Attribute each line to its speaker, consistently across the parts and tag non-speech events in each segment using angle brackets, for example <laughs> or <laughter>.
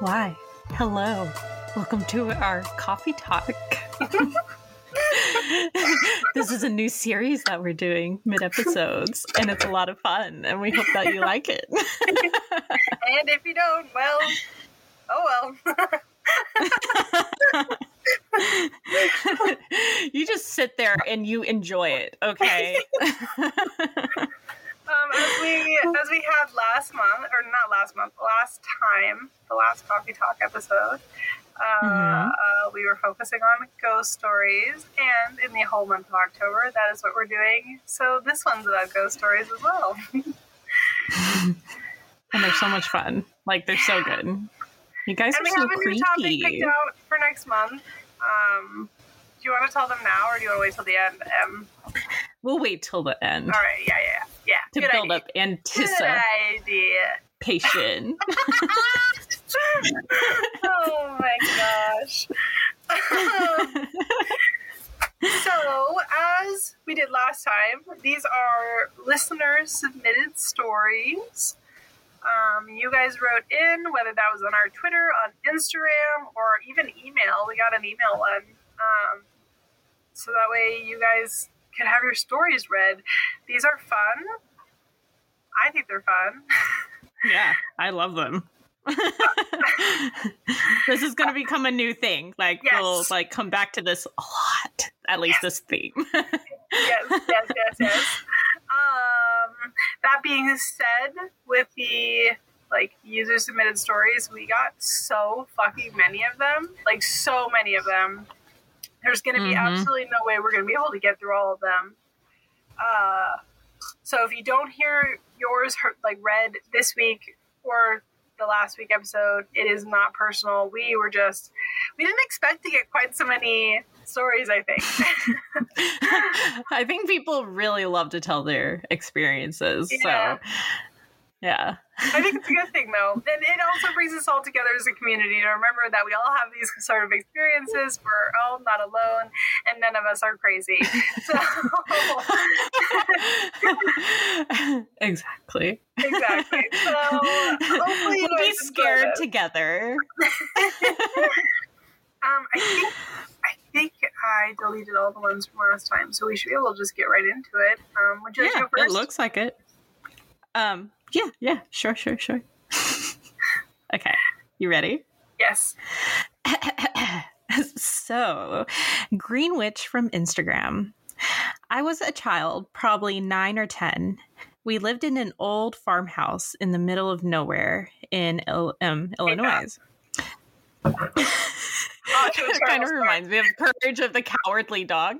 Speaker 1: Why? Hello. Welcome to our coffee talk. <laughs> this is a new series that we're doing mid episodes, and it's a lot of fun, and we hope that you like it. <laughs>
Speaker 2: and if you don't, well, oh
Speaker 1: well. <laughs> you just sit there and you enjoy it, okay?
Speaker 2: Um, as we as we had last month, or not last month, last time, the last coffee talk episode, uh, mm-hmm. uh, we were focusing on ghost stories, and in the whole month of October, that is what we're doing. So this one's about ghost stories as well. <laughs>
Speaker 1: and they're so much fun. Like they're so good. You guys and are so creepy. And we have a new topic
Speaker 2: picked out for next month. Um, you want to tell them now, or do you want to wait till the end? Um,
Speaker 1: we'll wait till the end.
Speaker 2: All right. Yeah. Yeah. Yeah.
Speaker 1: To
Speaker 2: Good
Speaker 1: build
Speaker 2: idea.
Speaker 1: up anticipation. <laughs> <laughs>
Speaker 2: Oh my gosh. so, as we did last time, these are listeners submitted stories. Um, you guys wrote in, whether that was on our Twitter, on Instagram, or even email. We got an email one. Um, so that way you guys can have your stories read. These are fun. I think they're fun. <laughs>
Speaker 1: yeah, I love them. <laughs> this is going to become a new thing. Like yes. we'll like come back to this a lot. At least yes. this theme.
Speaker 2: yes, yes, yes, yes. Um, that being said, with the like user submitted stories, we got so fucking many of them. Like so many of them. There's going to be mm-hmm. absolutely no way we're going to be able to get through all of them. Uh, so if you don't hear yours like read this week or the last week episode, it is not personal. We were just we didn't expect to get quite so many stories. I think. <laughs>
Speaker 1: I think people really love to tell their experiences. Yeah. So yeah.
Speaker 2: I think it's a good thing, though. And it also brings us all together as a community to remember that we all have these sort of experiences. We're all not alone, and none of us are crazy. So. <laughs>
Speaker 1: exactly.
Speaker 2: Exactly. So hopefully
Speaker 1: we'll be scared together. <laughs>
Speaker 2: um, I think I think I deleted all the ones from last time, so we should be able to just get right into it. Um, would you
Speaker 1: yeah,
Speaker 2: like to go first?
Speaker 1: It looks like it. Um, yeah, yeah, sure, sure, sure. <laughs> okay, you ready?
Speaker 2: Yes. <laughs>
Speaker 1: so, Green Witch from Instagram. I was a child, probably nine or 10. We lived in an old farmhouse in the middle of nowhere in um, Illinois. <laughs>
Speaker 2: oh,
Speaker 1: it kind of reminds me of Courage of the Cowardly Dog.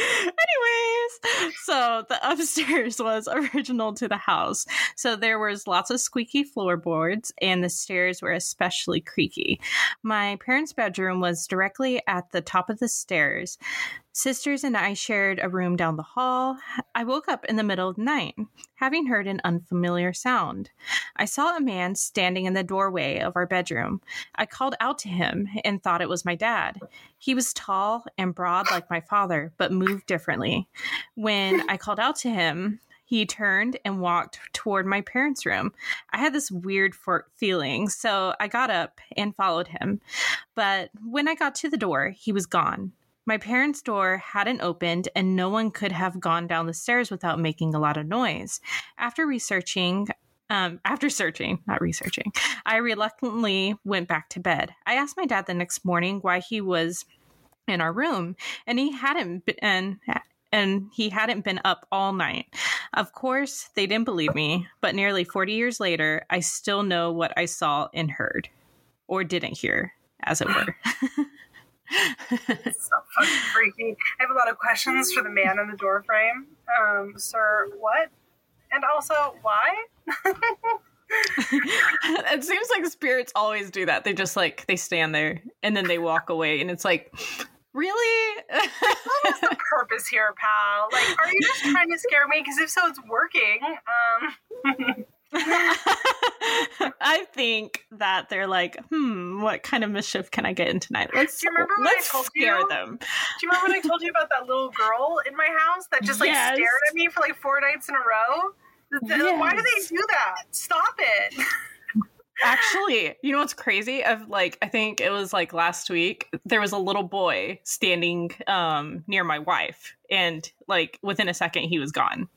Speaker 1: Anyways, so the <laughs> upstairs was original to the house. So there was lots of squeaky floorboards and the stairs were especially creaky. My parents' bedroom was directly at the top of the stairs. Sisters and I shared a room down the hall. I woke up in the middle of the night, having heard an unfamiliar sound. I saw a man standing in the doorway of our bedroom. I called out to him and thought it was my dad. He was tall and broad like my father, but moved differently. When I called out to him, he turned and walked toward my parents' room. I had this weird feeling, so I got up and followed him. But when I got to the door, he was gone. My parents' door hadn't opened, and no one could have gone down the stairs without making a lot of noise. After researching, um, after searching, not researching, I reluctantly went back to bed. I asked my dad the next morning why he was in our room, and he hadn't been. And, and he hadn't been up all night. Of course, they didn't believe me, but nearly 40 years later, I still know what I saw and heard, or didn't hear, as it were. <laughs>
Speaker 2: so fucking freaky. I have a lot of questions for the man in the door frame. Um, sir, what? And also, why? <laughs>
Speaker 1: it seems like spirits always do that. They just like they stand there and then they walk away, and it's like, really?
Speaker 2: What's the purpose here, pal? Like, are you just trying to scare me? Because if so, it's working. Um. <laughs> <laughs>
Speaker 1: I think that they're like, hmm, what kind of mischief can I get in tonight? Let's,
Speaker 2: do you remember when
Speaker 1: let's
Speaker 2: I told
Speaker 1: scare
Speaker 2: you?
Speaker 1: them.
Speaker 2: Do you remember when I told you about that little girl in my house that just like
Speaker 1: Yes.
Speaker 2: stared at me for like four nights in a row? Why do they do that? Stop it. <laughs>
Speaker 1: Actually, you know what's crazy? Of like, I think it was like last week. There was a little boy standing um, near my wife, and like within a second, he was gone.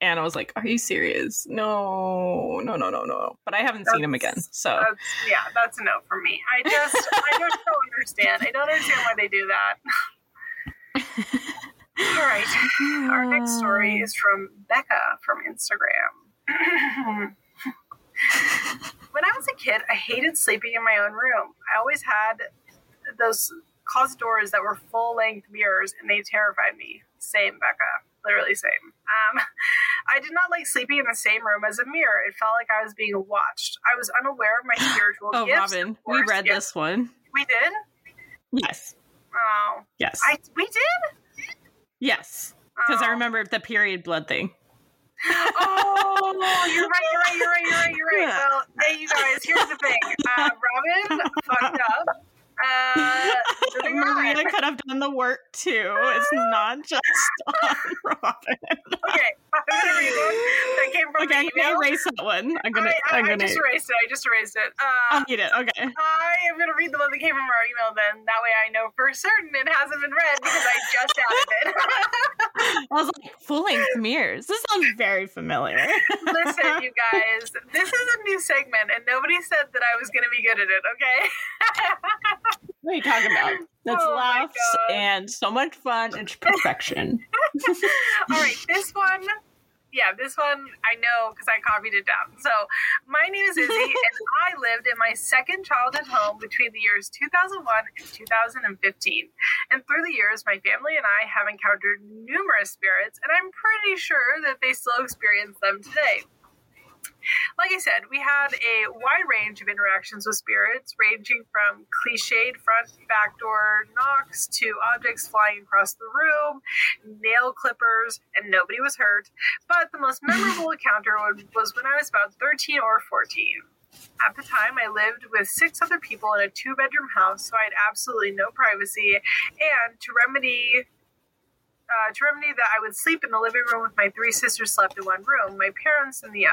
Speaker 1: And I was like, "Are you serious? No, no, no, no, no." But I haven't
Speaker 2: That's-
Speaker 1: seen him again. So
Speaker 2: That's, yeah, that's a no for me. I just, I just don't <laughs> understand. I don't understand why they do that. All right. Our next story is from Becca from Instagram. <laughs> when I was a kid, I hated sleeping in my own room. I always had those closet doors that were full length mirrors and they terrified me. Same, Becca. Literally same. Um, <laughs> I did not like sleeping in the same room as a mirror. It felt like I was being watched. I was unaware of my spiritual <laughs>
Speaker 1: Oh,
Speaker 2: gifts.
Speaker 1: Robin, we read
Speaker 2: Yes,
Speaker 1: this one.
Speaker 2: We did?
Speaker 1: Yes,
Speaker 2: Oh.
Speaker 1: yes,
Speaker 2: I we did?
Speaker 1: yes. Because I
Speaker 2: Oh.
Speaker 1: remember the period blood thing.
Speaker 2: Oh, you're right, you're right, you're right, you're right, you're right. <laughs>
Speaker 1: Yeah.
Speaker 2: Well, hey, you guys, here's the thing. Uh, Robin fucked up. Uh. <laughs>
Speaker 1: Maria could have done the work too. It's not <laughs> just on <laughs> Robin.
Speaker 2: Okay, I'm gonna read the one that came from
Speaker 1: Okay, I'm gonna erase that one. I'm gonna.
Speaker 2: I, I,
Speaker 1: I'm gonna.
Speaker 2: just erased it. I just erased it.
Speaker 1: I'll
Speaker 2: Uh,
Speaker 1: need it. Okay.
Speaker 2: I am gonna read the one that came from our email. Then that way I know for certain it hasn't been read because I just added it.
Speaker 1: I was like, full length mirrors. This sounds very familiar.
Speaker 2: Listen, you guys, this is a new segment, and nobody said that I was gonna be good at it. Okay.
Speaker 1: What are you talking about? That's
Speaker 2: Oh
Speaker 1: laughs and so much fun and <laughs> perfection.
Speaker 2: All right, this one, yeah, this one I know because I copied it down. So, my name is Izzy, <laughs> and I lived in my second childhood home between the years 2001 and 2015. And through the years, my family and I have encountered numerous spirits, and I'm pretty sure that they still experience them today. Like I said, we had a wide range of interactions with spirits, ranging from cliched front back door knocks to objects flying across the room, nail clippers, and nobody was hurt. But the most memorable <laughs> encounter was when I was about 13 or 14. At the time, I lived with six other people in a two bedroom house, so I had absolutely no privacy. And to remedy uh, to remedy that, I would sleep in the living room with my three sisters slept in one room, my parents in the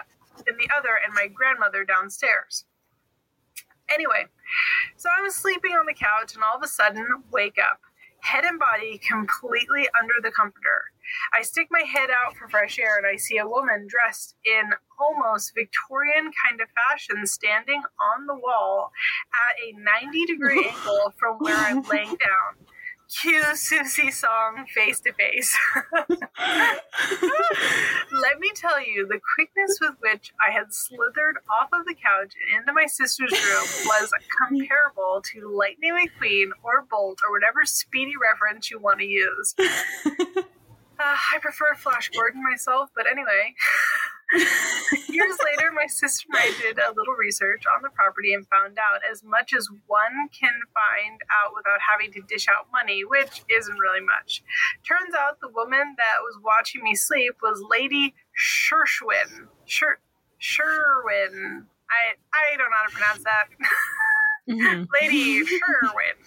Speaker 2: in the other, and my grandmother downstairs. Anyway, so I was sleeping on the couch, and all of a sudden, wake up, head and body completely under the comforter. I stick my head out for fresh air, and I see a woman dressed in almost Victorian kind of fashion standing on the wall at a 90 degree <laughs> angle from where I'm laying down. Cue Siouxsie song face to face. <laughs> Let me tell you, the quickness with which I had slithered off of the couch and into my sister's room was comparable to Lightning McQueen or Bolt or whatever speedy reference you want to use. <laughs> Uh, I prefer Flash Gordon myself, but anyway. <laughs> Years later, my sister and I did a little research on the property and found out as much as one can find out without having to dish out money, which isn't really much. Turns out the woman that was watching me sleep was Lady Sherwin. Sher- Sherwin. I, I don't know how to pronounce that. <laughs>
Speaker 1: Mhm. <laughs>
Speaker 2: Lady Sherwin,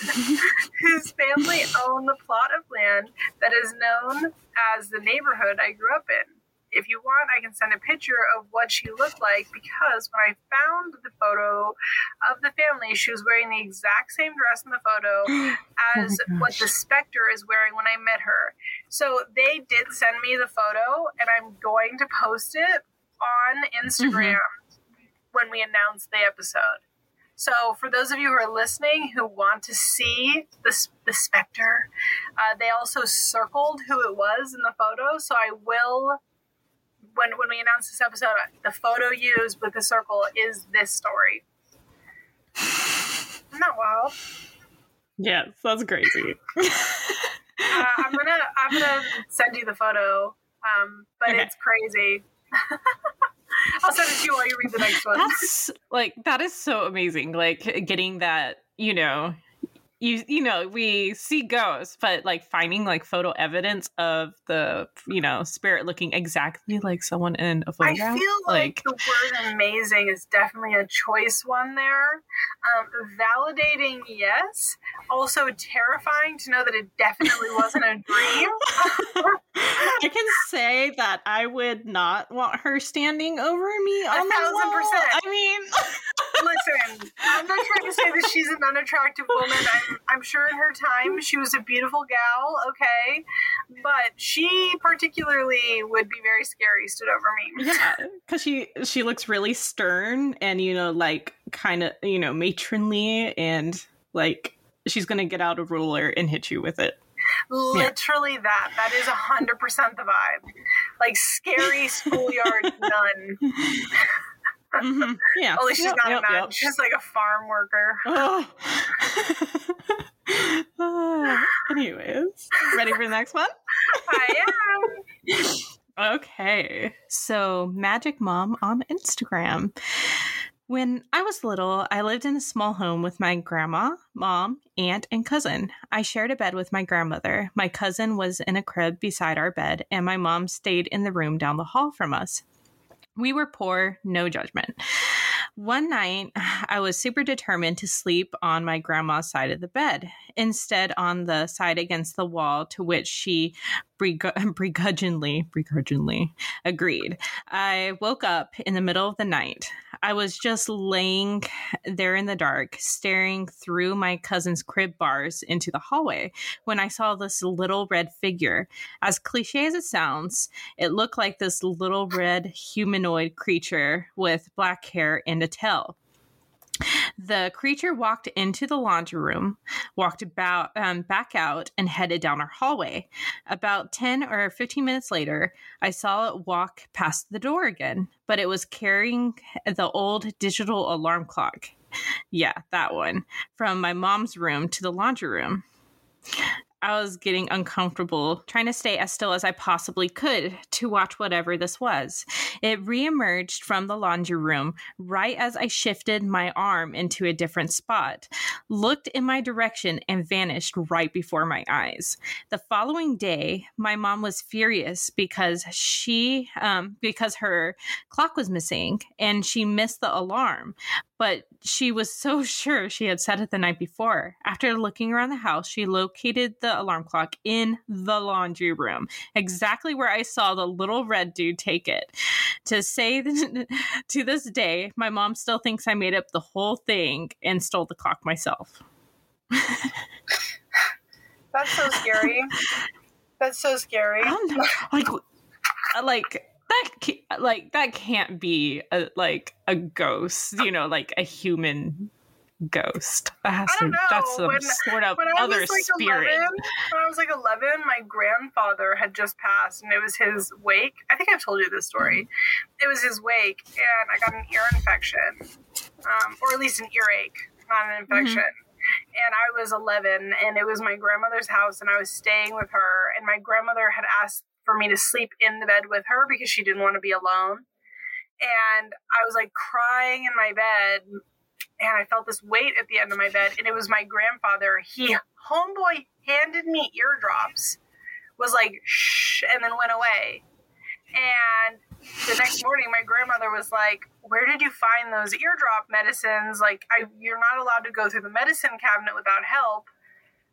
Speaker 2: <laughs> whose family owned the plot of land that is known as the neighborhood I grew up in. If you want, I can send a picture of what she looked like because when I found the photo of the family, she was wearing the exact same dress in the photo <gasps> as
Speaker 1: Oh
Speaker 2: what the specter is wearing when I met her. So they did send me the photo, and I'm going to post it on Instagram when we announce the episode. So, for those of you who are listening who want to see the, the specter, uh, they also circled who it was in the photo. So, I will, when, when we announce this episode, the photo used with the circle is this story. Isn't that wild?
Speaker 1: Yes, that's crazy. <laughs>
Speaker 2: Uh, I'm gonna I'm gonna send you the photo, um, but
Speaker 1: Okay.
Speaker 2: it's crazy. <laughs> <laughs> I'll send it to you while you read the next one.
Speaker 1: That's like that is so amazing. Like getting that, you know, you you know, we see ghosts, but like finding like photo evidence of the you know spirit looking exactly like someone in a photograph.
Speaker 2: I feel like, the word amazing is definitely a choice one there. Um, validating, yes. Also terrifying to know that it definitely wasn't a dream. <laughs>
Speaker 1: I can say that I would not want her standing over me on
Speaker 2: A
Speaker 1: the
Speaker 2: thousand
Speaker 1: wall.
Speaker 2: percent.
Speaker 1: I mean,
Speaker 2: Listen, I'm not trying to say that she's an unattractive woman. <laughs> I'm, I'm sure in her time she was a beautiful gal, okay? But she particularly would be very scary, stood over me.
Speaker 1: yeah, because she she looks really stern and you know like kind of you know matronly and like she's gonna get out a ruler and hit you with it.
Speaker 2: Literally that. That is 100% the vibe. Like scary schoolyard <laughs> nun.
Speaker 1: Mhm. Yeah.
Speaker 2: Only she's
Speaker 1: Yep,
Speaker 2: not
Speaker 1: yep,
Speaker 2: a nun.
Speaker 1: yep.
Speaker 2: She's like a farm worker.
Speaker 1: Oh. Ah, <laughs> anyways, ready for the next one? <laughs>
Speaker 2: I am.
Speaker 1: Okay. So, Magic Mom on Instagram. When I was little, I lived in a small home with my grandma, mom, aunt, and cousin. I shared a bed with my grandmother. My cousin was in a crib beside our bed, and my mom stayed in the room down the hall from us. We were poor, no judgment. One night, I was super determined to sleep on my grandma's side of the bed, instead, on the side against the wall to which she begrudg- <laughs> begrudgingly, begrudgingly agreed. I woke up in the middle of the night. I was just laying there in the dark, staring through my cousin's crib bars into the hallway when I saw this little red figure. As cliche as it sounds, it looked like this little red humanoid creature with black hair and a tail. The creature walked into the laundry room, walked about um, back out, and headed down our hallway. About 10 or 15 minutes later, I saw it walk past the door again, but it was carrying the old digital alarm clock. Yeah, that one. From my mom's room to the laundry room. I was getting uncomfortable, trying to stay as still as I possibly could to watch whatever this was. It reemerged from the laundry room right as I shifted my arm into a different spot, looked in my direction, and vanished right before my eyes. The following day, my mom was furious because she, um, because her clock was missing and she missed the alarm but she was so <laughs> sure she had set it the night before. After looking around the house, she located the alarm clock in the laundry room, exactly where I saw the little red dude take it. To say <laughs> to this day, my mom still thinks I made up the whole thing and stole the clock myself.
Speaker 2: That's so scary. <laughs> That's so scary.
Speaker 1: Know, like, uh, like that, ca- like that can't be a, like a ghost, you know, like a human ghost. That has
Speaker 2: I don't
Speaker 1: to, that's
Speaker 2: know.
Speaker 1: some
Speaker 2: When-
Speaker 1: sort of other
Speaker 2: like
Speaker 1: spirit.
Speaker 2: 11, when I was like 11, my grandfather had just passed, and it was his wake. I think I've told you this story. It was his wake, and I got an ear infection, um, or at least an earache, not an infection. And I was 11, and it was my grandmother's house, and I was staying with her. And my grandmother had asked for me to sleep in the bed with her because she didn't want to be alone. And I was like crying in my bed, and I felt this weight at the end of my bed, and it was my grandfather. He homeboy handed me eardrops, was like shh, and then went away. And the next morning, my grandmother was like, "Where did you find those eardrop medicines? Like, I, you're not allowed to go through the medicine cabinet without help."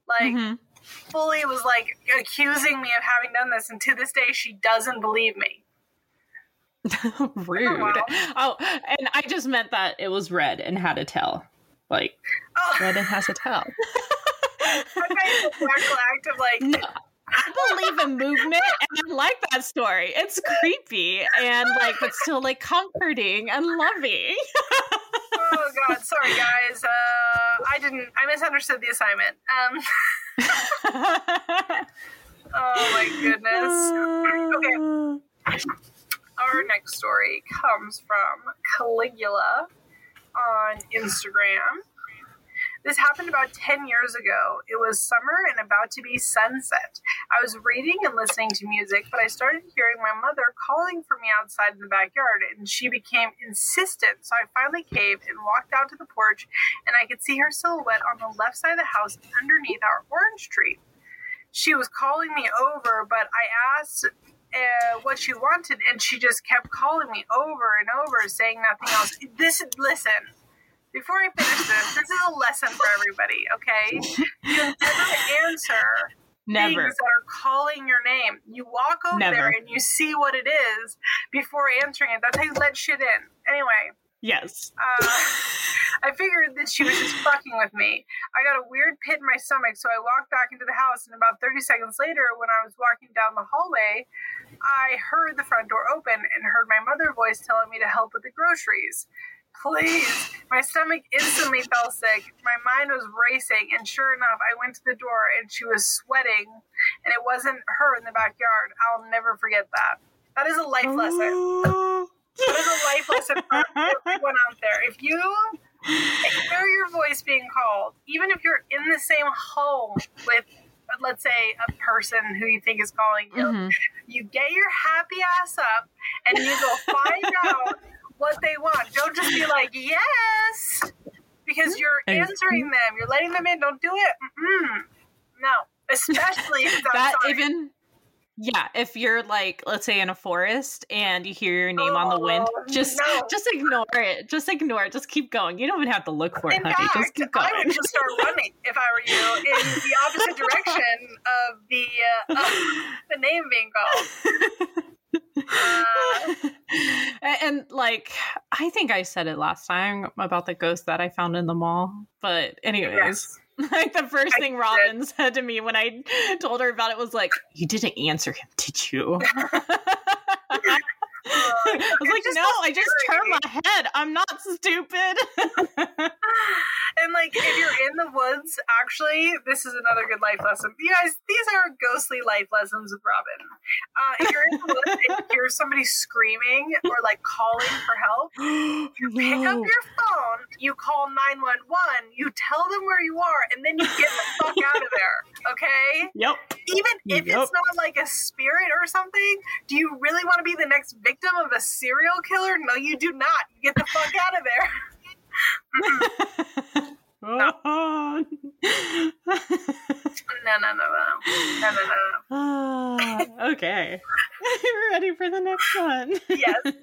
Speaker 2: Like,
Speaker 1: Mhm.
Speaker 2: Fully was like accusing me of having done this, and to this day, she doesn't believe me. <laughs>
Speaker 1: Rude.
Speaker 2: wow.
Speaker 1: Oh, and I just meant that it was red and had a tail. Like
Speaker 2: Oh,
Speaker 1: red and has a tail.
Speaker 2: I made the practical act of like,
Speaker 1: No, I believe in movement and I like that story. It's creepy and like but still like comforting and loving.
Speaker 2: oh god, sorry guys. Uh, I didn't. I misunderstood the assignment. Um, <laughs> Oh my goodness. Okay. <laughs> Our next story comes from Caligula on Instagram. This happened about 10 years ago. It was summer and about to be sunset. I was reading and listening to music, but I started hearing my mother calling for me outside in the backyard, and she became insistent. So I finally caved and walked out to the porch, and I could see her silhouette on the left side of the house underneath our orange tree. She was calling me over, but I asked uh, what she wanted, and she just kept calling me over and over, saying nothing else. This, listen, before I finish this, this is a lesson for everybody, okay? You never answer
Speaker 1: Never.
Speaker 2: things that are calling your name. You walk over
Speaker 1: Never.
Speaker 2: there and you see what it is before answering it. That's how you let shit in. Anyway,
Speaker 1: Yes.
Speaker 2: uh, <laughs> I figured that she was just fucking with me. I got a weird pit in my stomach, so I walked back into the house. And about 30 seconds later, when I was walking down the hallway, I heard the front door open and heard my mother voice telling me to help with the groceries. Please. My stomach instantly felt sick. My mind was racing, and sure enough, I went to the door and she was sweating, and it wasn't her in the backyard. I'll never forget that. That is a life lesson. That is a life lesson for everyone out there. If you hear your voice being called, even if you're in the same home with, let's say, a person who you think is calling you,
Speaker 1: Mhm.
Speaker 2: you get your happy ass up and you go find <laughs> out what they want. Don't just be like, yes, because you're answering them. You're letting them in. Don't do it. Mm-mm. No, especially if <laughs>
Speaker 1: that
Speaker 2: outside.
Speaker 1: even yeah if you're like let's say in a forest and you hear your name on the wind
Speaker 2: Oh,
Speaker 1: just
Speaker 2: no.
Speaker 1: just ignore it just ignore it just keep going you don't even have to look for it
Speaker 2: In
Speaker 1: honey just
Speaker 2: fact,
Speaker 1: keep
Speaker 2: I
Speaker 1: going
Speaker 2: would just start running if I were you in the opposite <laughs> direction of the uh, of the name being called. <laughs> <laughs>
Speaker 1: And, and, like i think i said it last time about the ghost that i found in the mall but anyways
Speaker 2: yes. <laughs>
Speaker 1: like the first
Speaker 2: I
Speaker 1: thing
Speaker 2: did.
Speaker 1: robin said to me when i told her about it was like you didn't answer him did you <laughs> I was like, no, I just turned my head. I'm not stupid.
Speaker 2: And like, if you're in the woods, actually, this is another good life lesson. You guys, these are ghostly life lessons with Robin. Uh, if you're in the woods and you hear somebody screaming or like calling for help, <gasps> you pick up your phone, you call 911, you tell them where you are, and then you get the fuck out of there. Okay?
Speaker 1: Yep.
Speaker 2: Even if
Speaker 1: Yep.
Speaker 2: it's not like a spirit or something, do you really want to be the next victim of a serial killer? No, you do not. You get the fuck out of there. <laughs> <laughs>
Speaker 1: Oh.
Speaker 2: No, no, no, no. No, no, no.
Speaker 1: Ah, okay. <laughs> You're ready for the next one.
Speaker 2: Yes. <laughs>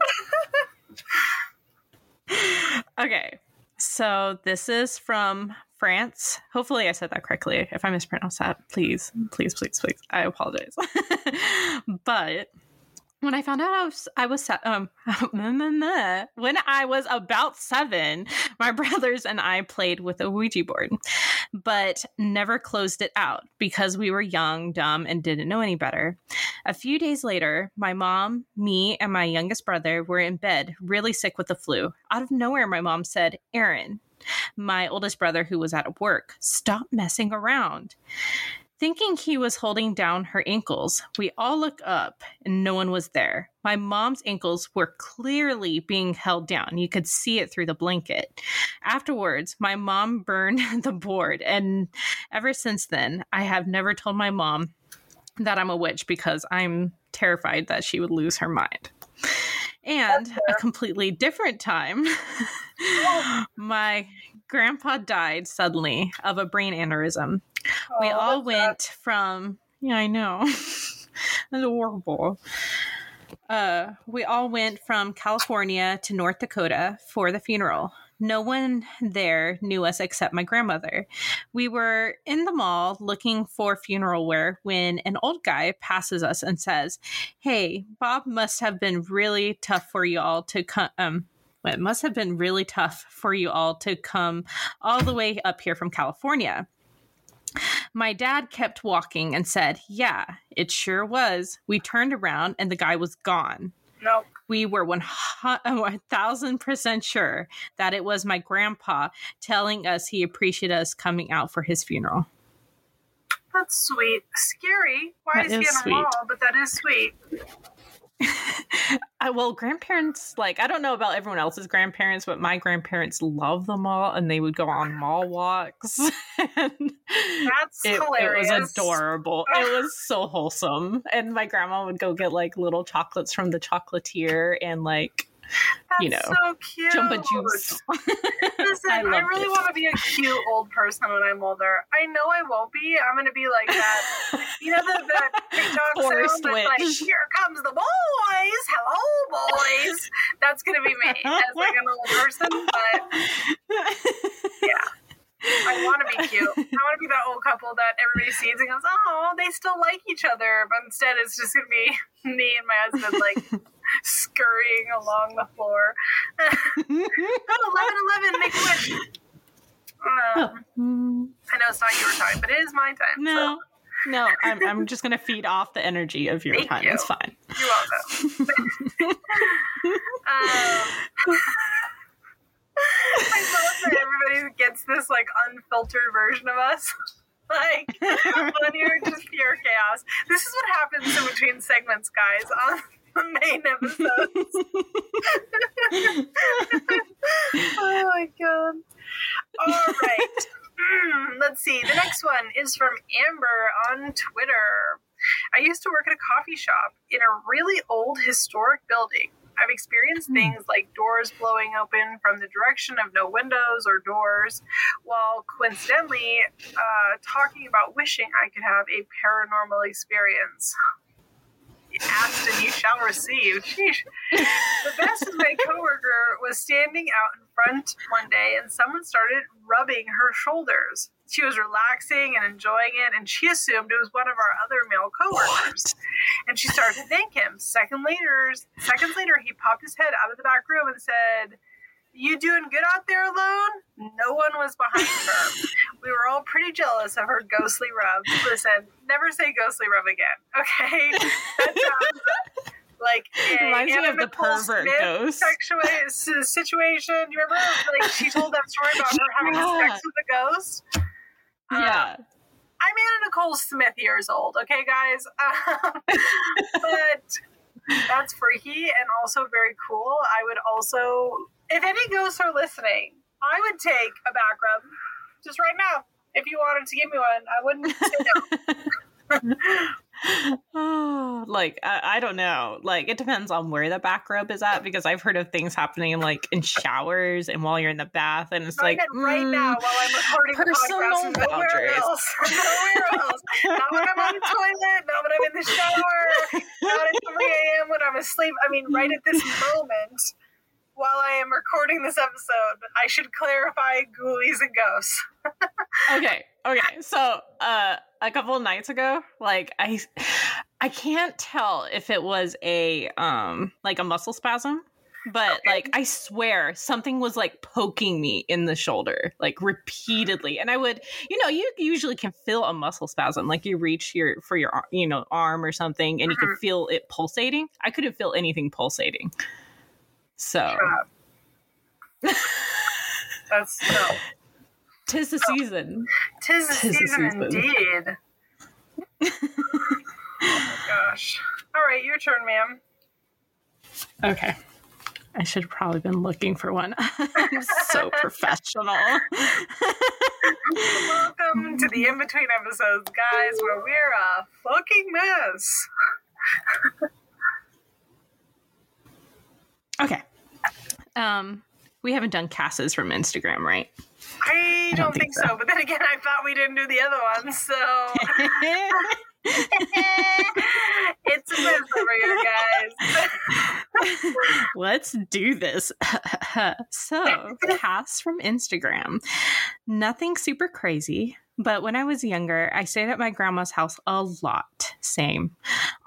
Speaker 1: Okay. So this is from France. Hopefully I said that correctly. If I mispronounced that, please, please, please, please. I apologize. but when I found out I was, I was um <laughs> <laughs> when I was about seven, my <laughs> brothers and I played with a Ouija board, but never closed it out because we were young, dumb, and didn't know any better. A few days later, my mom, me, and my youngest brother were in bed, really sick with the flu. Out of nowhere, my mom said, Aaron, my oldest brother who was at work, stop messing around. Thinking he was holding down her ankles, we all look up and no one was there. My mom's ankles were clearly being held down. You could see it through the blanket. Afterwards, my mom <laughs> burned the board, and ever since then, I have never told my mom that I'm a witch because I'm terrified that she would lose her mind. And a completely different time, <laughs> my grandpa died suddenly of a brain aneurysm. we
Speaker 2: Oh,
Speaker 1: all
Speaker 2: that's
Speaker 1: went from, yeah, I know. <laughs> That's horrible. Uh, we all went from California to North Dakota for the funeral. No one there knew us except my grandmother. We were in the mall looking for funeral wear when an old guy passes us and says, Hey, Bob must have been really tough for you all to come. Um, it must have been really tough for you all to come all the way up here from California. My dad kept walking and said, Yeah, it sure was. We turned around and the guy was gone.
Speaker 2: Nope.
Speaker 1: We were 1000% <laughs> sure that it was my grandpa telling us he appreciated us coming out for his funeral.
Speaker 2: That's sweet. Scary. Why
Speaker 1: That
Speaker 2: is he in a mall? But that is sweet.
Speaker 1: I, well, grandparents, like, I don't know about everyone else's grandparents, but my grandparents love the mall and they would go on mall walks. <laughs> and
Speaker 2: That's
Speaker 1: it, it was adorable. It was so wholesome. And my grandma would go get like little chocolates from the chocolatier and like
Speaker 2: That's
Speaker 1: you know,
Speaker 2: so cute.
Speaker 1: Jamba Juice. <laughs>
Speaker 2: Listen,
Speaker 1: I
Speaker 2: I, really
Speaker 1: it.
Speaker 2: want to be a cute old person when I'm older. I know I won't be. I'm going to be like that. You know the, the TikTok <laughs>
Speaker 1: Forest
Speaker 2: sound that's like,
Speaker 1: witch.
Speaker 2: here comes the boys. Hello, boys. That's going to be me as like an old person. But <laughs> yeah, I want to be cute. <laughs> I want to be that old couple that everybody sees and goes, "Oh, they still like each other." But instead, it's just gonna be <laughs> me and my husband like <laughs> scurrying along the floor. oh, 11 11, make a wish. Um, I know it's not your time, but it is my time.
Speaker 1: No. No, I'm, I'm just going to feed off the energy of your
Speaker 2: Thank
Speaker 1: time.
Speaker 2: you.
Speaker 1: It's fine.
Speaker 2: You're welcome. um, I love that <laughs> everybody gets this like unfiltered version of us. <laughs> like when you're just pure chaos. This is what happens in between segments, guys, on the main episodes. <laughs> oh my god. All right. Hmm, let's see. The next one is from Amber on Twitter. I used to work at a coffee shop in a really old historic building. I've experienced
Speaker 1: Hmm.
Speaker 2: things like doors blowing open from the direction of no windows or doors, while coincidentally uh, talking about wishing I could have a paranormal experience. Asked and you shall receive. Sheesh. The best is my coworker was standing out in front one day and someone started rubbing her shoulders. She was relaxing and enjoying it, and she assumed it was one of our other male coworkers. And she started to thank him. Second later, seconds later, he popped his head out of the back room and said, "You doing good out there alone?" No one was behind her. <laughs> We were all pretty jealous of her ghostly rub. Listen, never say ghostly rub again, okay? <laughs> That sounds um, like a
Speaker 1: Reminds me of the pervert
Speaker 2: Smith
Speaker 1: ghost.
Speaker 2: situation. You remember, like she told that story about her having
Speaker 1: Yeah.
Speaker 2: sex with a ghost. Um,
Speaker 1: yeah.
Speaker 2: I'm Anna Nicole Smith years old, okay, guys? <laughs> Um, but that's freaky and also very cool. I would also, if any ghosts are listening, I would take a back rub just right now. If you wanted to give me one, I wouldn't say no. <laughs> <laughs>
Speaker 1: oh, <sighs> like I, I don't know. Like it depends on where the back rub is at because I've heard of things happening like in showers and while you're in the bath, and it's like
Speaker 2: right
Speaker 1: mm,
Speaker 2: now while I'm recording the
Speaker 1: personal
Speaker 2: podcast. Nowhere else. Nowhere else. Not when I'm on the toilet. Not when I'm in the shower. Not at 3 a.m. when I'm asleep. I mean, right at this <laughs> moment, while I am recording this episode, I should clarify ghoulies and ghosts. <laughs>
Speaker 1: okay okay so uh a couple of nights ago like i i can't tell if it was a um like a muscle spasm but
Speaker 2: Okay.
Speaker 1: like i swear something was like poking me in the shoulder like repeatedly and i would you know you usually can feel a muscle spasm like you reach your for your you know arm or something and you can
Speaker 2: Mhm.
Speaker 1: feel it pulsating i couldn't feel anything pulsating so
Speaker 2: That's no. <laughs>
Speaker 1: tis the season
Speaker 2: Tis the
Speaker 1: Tis
Speaker 2: season,
Speaker 1: season.
Speaker 2: indeed. <laughs> oh my gosh. All right, your turn, ma'am.
Speaker 1: Okay. I should have probably been looking for one. <laughs> I'm so professional.
Speaker 2: Welcome to the in between episodes, guys, where we're a fucking mess.
Speaker 1: Okay. Um, we haven't done Casses from Instagram, right?
Speaker 2: I don't,
Speaker 1: don't
Speaker 2: think,
Speaker 1: think
Speaker 2: so.
Speaker 1: so.
Speaker 2: but then again, I thought we didn't do the other ones, so <laughs> it's a mess over here, guys. <laughs>
Speaker 1: Let's do this. <laughs> so, Cass from Instagram. Nothing super crazy, but when I was younger, I stayed at my grandma's house a lot. Same.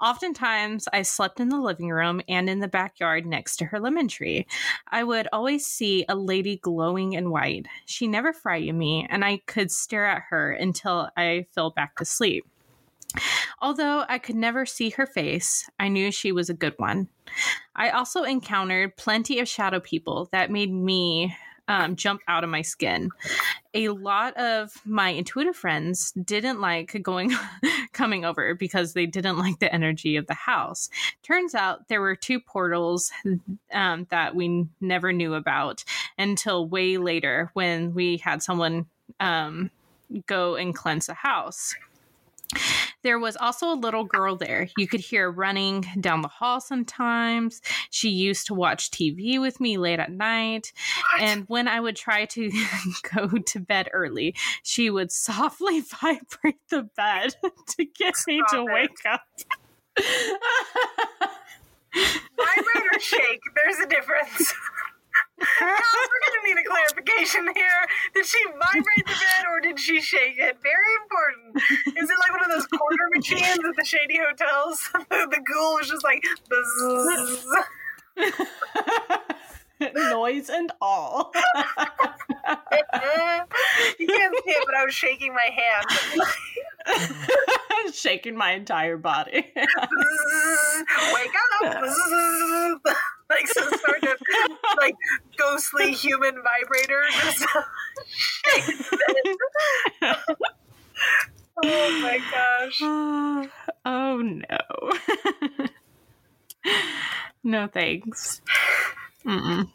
Speaker 1: Oftentimes, I slept in the living room and in the backyard next to her lemon tree. I would always see a lady glowing in white. She never frightened me, and I could stare at her until I fell back to sleep. Although I could never see her face, I knew she was a good one. I also encountered plenty of shadow people that made me um, jump out of my skin. A lot of my intuitive friends didn't like going <laughs> coming over because they didn't like the energy of the house. Turns out there were two portals um, that we never knew about until way later when we had someone um, go and cleanse the house. There was also a little girl there. You could hear running down the hall sometimes. She used to watch TV with me late at night.
Speaker 2: What?
Speaker 1: And when I would try to <laughs> go to bed early, she would softly <laughs> vibrate the bed <laughs> to get me to
Speaker 2: it.
Speaker 1: wake up.
Speaker 2: Vibrate or shake? There's a difference. Guys, we're going to need a clarification here. Did she vibrate the bed or did she shake it? Very important. Is it like one of those corner machines at the shady hotels? <laughs> the ghoul was just like buzz.
Speaker 1: <laughs> Noise and all. <laughs>
Speaker 2: you can't see it, but I was shaking my hand.
Speaker 1: shaking my entire body.
Speaker 2: Wake up! like, ghostly <laughs> human vibrator. Just <laughs> oh my gosh. <sighs>
Speaker 1: oh no. <laughs> no thanks. Mm-mm.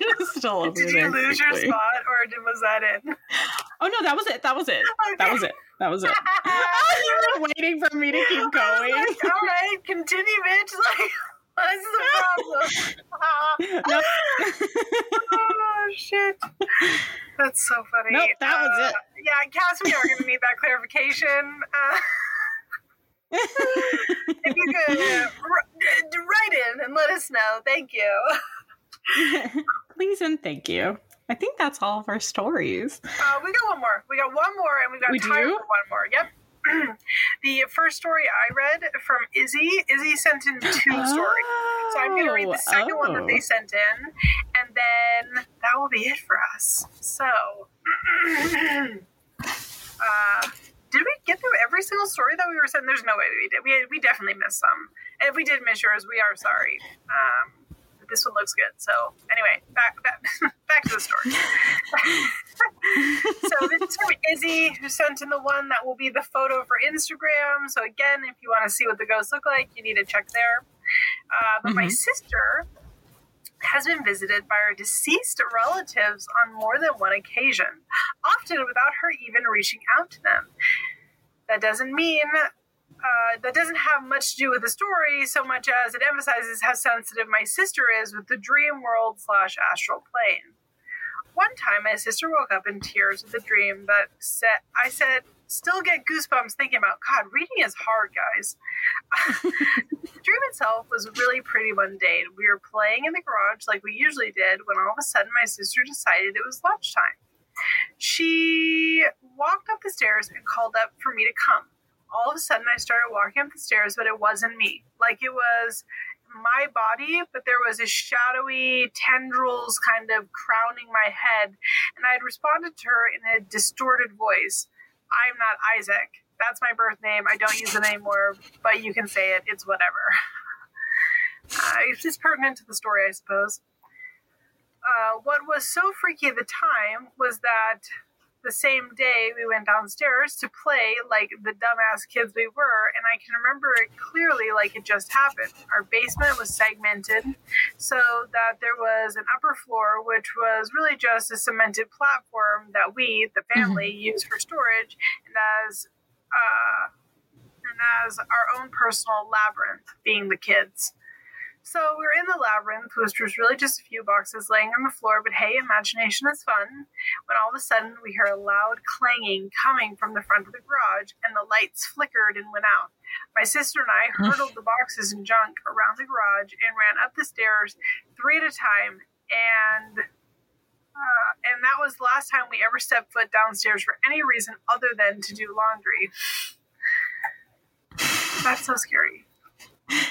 Speaker 1: You're just still over
Speaker 2: Did you lose your spot or did, was that it?
Speaker 1: Oh no, that was it. That was it. That was it. That was it. you were waiting for me to keep going.
Speaker 2: Like, all right, continue, bitch. Like, what's the problem?
Speaker 1: no,
Speaker 2: oh shit, that's so funny.
Speaker 1: Nope, that was
Speaker 2: Uh,
Speaker 1: it.
Speaker 2: Yeah, Cass, we are going to need that clarification. Uh, <laughs> if you could uh, r- write in and let us know, thank you. <laughs>
Speaker 1: Please and thank you. I think that's all of our stories.
Speaker 2: Uh, we got one more. We got one more, and we got
Speaker 1: We
Speaker 2: time
Speaker 1: do?
Speaker 2: for one more. Yep. <clears throat> the first story I read from Izzy, Izzy sent in two <gasps> stories. So I'm going to read the second one that
Speaker 1: Oh.
Speaker 2: they sent in, and then that will be it for us. So, <coughs> uh, did we get through every single story that we were sent? There's no way we did. We, we definitely missed some. And if we did miss yours, we are sorry. Um, but this one looks good. So, anyway, back back, <laughs> back to the story. <laughs> so this is from Izzy, who sent in the one that will be the photo for Instagram. So again, if you want to see what the ghosts look like, you need to check there. Uh, but my
Speaker 1: Mhm.
Speaker 2: sister has been visited by her deceased relatives on more than one occasion, often without her even reaching out to them. That doesn't mean uh, that doesn't have much to do with the story so much as it emphasizes how sensitive my sister is with the dream world slash astral plane. One time, my sister woke up in tears with a dream that said, I said, still get goosebumps thinking about, God, reading is hard, guys. the <laughs> dream itself was really pretty mundane. We were playing in the garage like we usually did when all of a sudden my sister decided it was lunchtime. She walked up the stairs and called up for me to come. All of a sudden, I started walking up the stairs, but it wasn't me. Like it was my body, but there was a shadowy tendrils kind of crowning my head. And I had responded to her in a distorted voice I'm not Isaac. That's my birth name. I don't use it anymore, but you can say it. It's whatever. Uh, it's just pertinent to the story, I suppose. Uh, what was so freaky at the time was that the same day we went downstairs to play like the dumbass kids we were, and I can remember it clearly like it just happened. Our basement was segmented so that there was an upper floor, which was really just a cemented platform that we, the family, used for storage, and as uh, and as our own personal labyrinth, being the kids. So we were in the labyrinth, which was really just a few boxes laying on the floor, but hey, imagination is fun. When all of a sudden we hear a loud clanging coming from the front of the garage, and the lights flickered and went out. My sister and I hurdled the boxes and junk around the garage and ran up the stairs three at a time, and uh, and that was the last time we ever stepped foot downstairs for any reason other than to do laundry. That's so scary.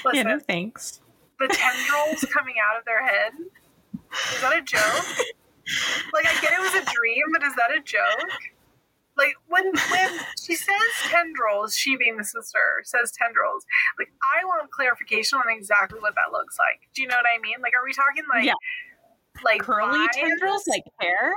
Speaker 2: Listen, <laughs>
Speaker 1: Yeah, no thanks.
Speaker 2: The tendrils coming out of their head. Is that a joke? Like I get it was a dream, but is that a joke? Like when when she says tendrils, she being the sister says tendrils. Like I want clarification on exactly what that looks like. Do you know what I mean? Like are we talking like
Speaker 1: Yeah.
Speaker 2: like
Speaker 1: Curly
Speaker 2: vines
Speaker 1: tendrils, like hair,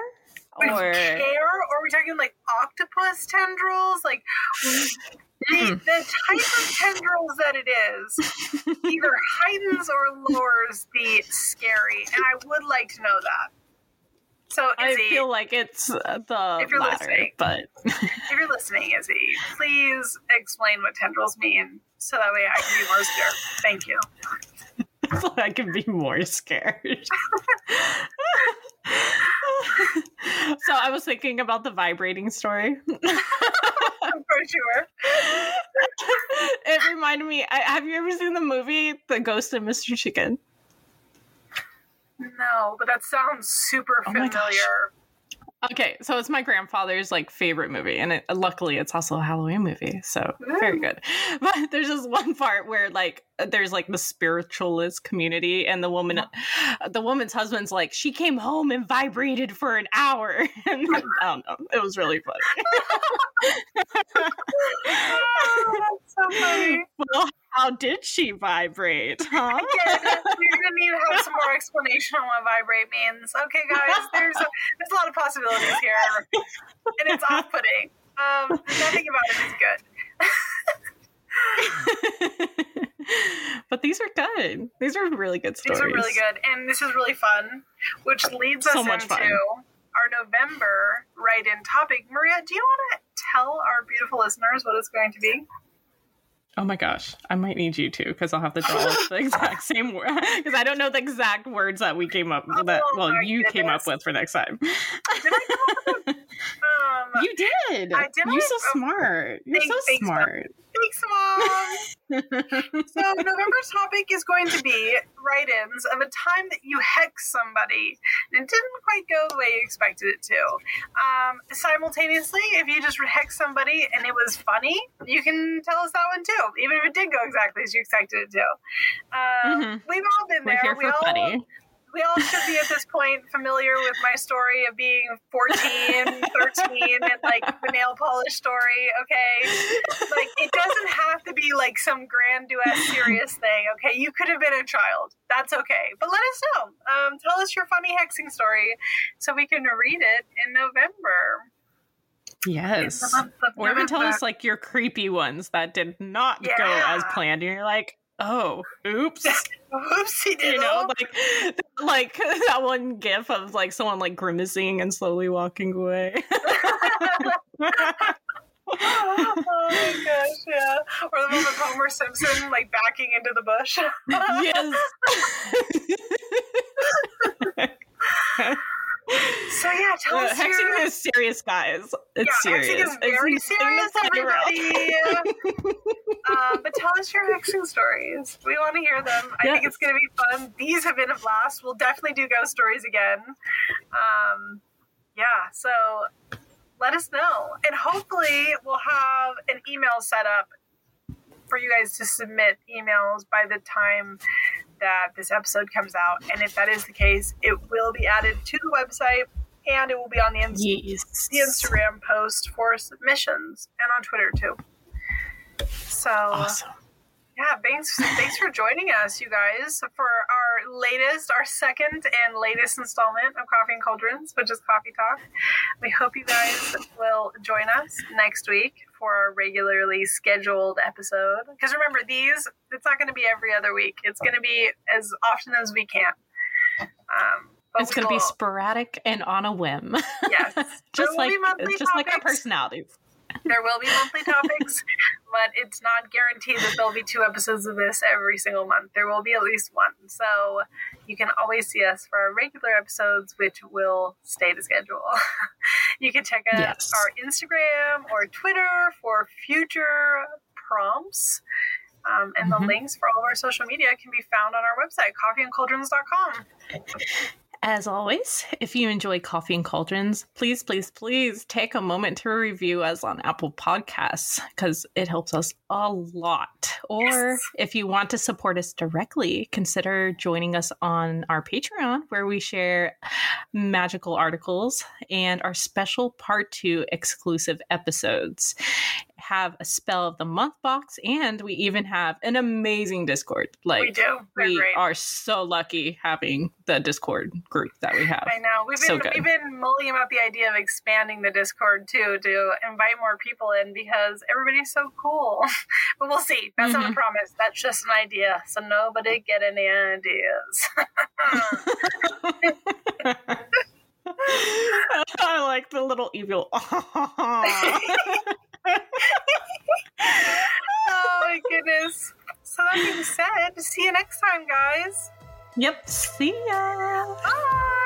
Speaker 2: with
Speaker 1: or
Speaker 2: hair, or are we talking like octopus tendrils? Like <laughs> the, the type of tendrils that it is <laughs> either heightens or lowers the scary, and I would like to know that. So,
Speaker 1: I feel like it's uh, the
Speaker 2: If you're
Speaker 1: latter,
Speaker 2: listening.
Speaker 1: but
Speaker 2: if you're listening, Izzy, please explain what tendrils mean so that way I can be more scared. Thank you. <laughs>
Speaker 1: so I can be more scared. So I was thinking about the vibrating story. <laughs>
Speaker 2: For sure.
Speaker 1: it reminded me. I, have you ever seen the movie The Ghost of Mr. Chicken?
Speaker 2: No, but that sounds super
Speaker 1: Oh
Speaker 2: familiar.
Speaker 1: Okay, so it's my grandfather's like favorite movie, and it, luckily it's also a Halloween movie, so very good. <laughs> But there's just one part where like there's like the spiritualist community, and the woman, the woman's husband's like, she came home and vibrated for an hour, <laughs> and <laughs> I don't know, it was really funny.
Speaker 2: oh, that's so funny.
Speaker 1: Well, how did she vibrate? <laughs> Huh?
Speaker 2: Again, we're gonna need to have some more explanation on what vibrate means. Okay, guys, there's a, there's a lot of possibilities here, and it's off-putting. Um, nothing about it is good. <laughs>
Speaker 1: but these are good. These are really good stories.
Speaker 2: These are really good, and this is really fun, which leads
Speaker 1: So
Speaker 2: us into
Speaker 1: fun.
Speaker 2: our November write-in topic. Maria, do you want to tell our beautiful listeners what it's going to be?
Speaker 1: Oh my gosh, I might need you too because I'll have to draw the <laughs> exact same word because <laughs> I don't know the exact words that we came up that
Speaker 2: Oh
Speaker 1: well you came up with for next time. <laughs>
Speaker 2: Did I come up with them? Um,
Speaker 1: you did.
Speaker 2: I did.
Speaker 1: You're so
Speaker 2: Oh,
Speaker 1: smart. You're
Speaker 2: thanks-
Speaker 1: so
Speaker 2: thanks, Mom.
Speaker 1: smart.
Speaker 2: Thanks, Mom. So <laughs> November's topic is going to be write-ins of a time that you hex somebody and it didn't quite go the way you expected it to. Um, simultaneously, if you just hex somebody and it was funny, you can tell us that one too, even if it did go exactly as you expected it to. Um,
Speaker 1: Mhm.
Speaker 2: We've all been
Speaker 1: We're
Speaker 2: there.
Speaker 1: here
Speaker 2: we
Speaker 1: for
Speaker 2: all
Speaker 1: funny.
Speaker 2: We all should be at this point familiar with my story of being 14, <laughs> 13, and like the nail polish story, okay? Like, it doesn't have to be like some grand grandiose, serious thing, okay? You could have been a child. That's okay. But let us know. Um, tell us your funny hexing story so we can read it in November.
Speaker 1: Yes.
Speaker 2: In the month of
Speaker 1: Or even tell us like your creepy ones that did not go as planned. And you're like, oh, oops. <laughs>
Speaker 2: Whoopsie
Speaker 1: you know, like <laughs> like <laughs> that one gif of like someone like grimacing and slowly walking away. <laughs>
Speaker 2: oh my gosh, yeah. Or the moment Homer Simpson like backing into the bush.
Speaker 1: yes.
Speaker 2: So yeah, <laughs> tell
Speaker 1: Uh,
Speaker 2: us
Speaker 1: hexing
Speaker 2: your...
Speaker 1: is serious, guys. It's
Speaker 2: yeah,
Speaker 1: serious.
Speaker 2: hexing is very
Speaker 1: It's
Speaker 2: serious, everybody. um, <laughs> but tell us your hexing stories. We want to hear them. I think it's going to be fun. These have been a blast. We'll definitely do ghost stories again. Um, yeah, so let us know, and hopefully we'll have an email set up for you guys to submit emails by the time that this episode comes out. And if that is the case, it will be added to the website and it will be on the, Inst-
Speaker 1: Yes.
Speaker 2: the Instagram post for submissions and on Twitter too. So
Speaker 1: Awesome.
Speaker 2: yeah, thanks thanks for joining us, you guys, for our latest, our second and latest installment of Coffee and Cauldrons, which is Coffee Talk. We hope you guys will join us next week for our regularly scheduled episode. Because remember, these it's not going to be every other week. It's going to be as often as we can. Um,
Speaker 1: It's going to be sporadic and on a whim.
Speaker 2: Yes. <laughs>
Speaker 1: Just like just like our personalities.
Speaker 2: There will be monthly topics, <laughs> but it's not guaranteed that there'll be two episodes of this every single month. There will be at least one. So you can always see us for our regular episodes, which will stay to schedule. <laughs> you can check out
Speaker 1: Yes.
Speaker 2: our Instagram or Twitter for future prompts. Um, and
Speaker 1: Mhm.
Speaker 2: the links for all of our social media can be found on our website, coffeeandcauldrons.com.
Speaker 1: As always, if you enjoy Coffee and Cauldrons, please, please, please take a moment to review us on Apple Podcasts because it helps us a lot. Or
Speaker 2: Yes.
Speaker 1: if you want to support us directly, consider joining us on our Patreon where we share magical articles and our special part two exclusive episodes. Have a spell of the month box, and we even have an amazing Discord. Like
Speaker 2: we do. We're
Speaker 1: we
Speaker 2: great.
Speaker 1: are so lucky having the Discord group that we have.
Speaker 2: I know we've
Speaker 1: So
Speaker 2: been
Speaker 1: good.
Speaker 2: we've been mulling about the idea of expanding the Discord too to invite more people in because everybody's so cool. <laughs> but we'll see. That's not a
Speaker 1: Mhm.
Speaker 2: promise. That's just an idea. So nobody get any ideas. <laughs>
Speaker 1: I like the little evil. <laughs>
Speaker 2: oh my goodness. So that being said, see you next time, guys.
Speaker 1: yep. See ya.
Speaker 2: Bye.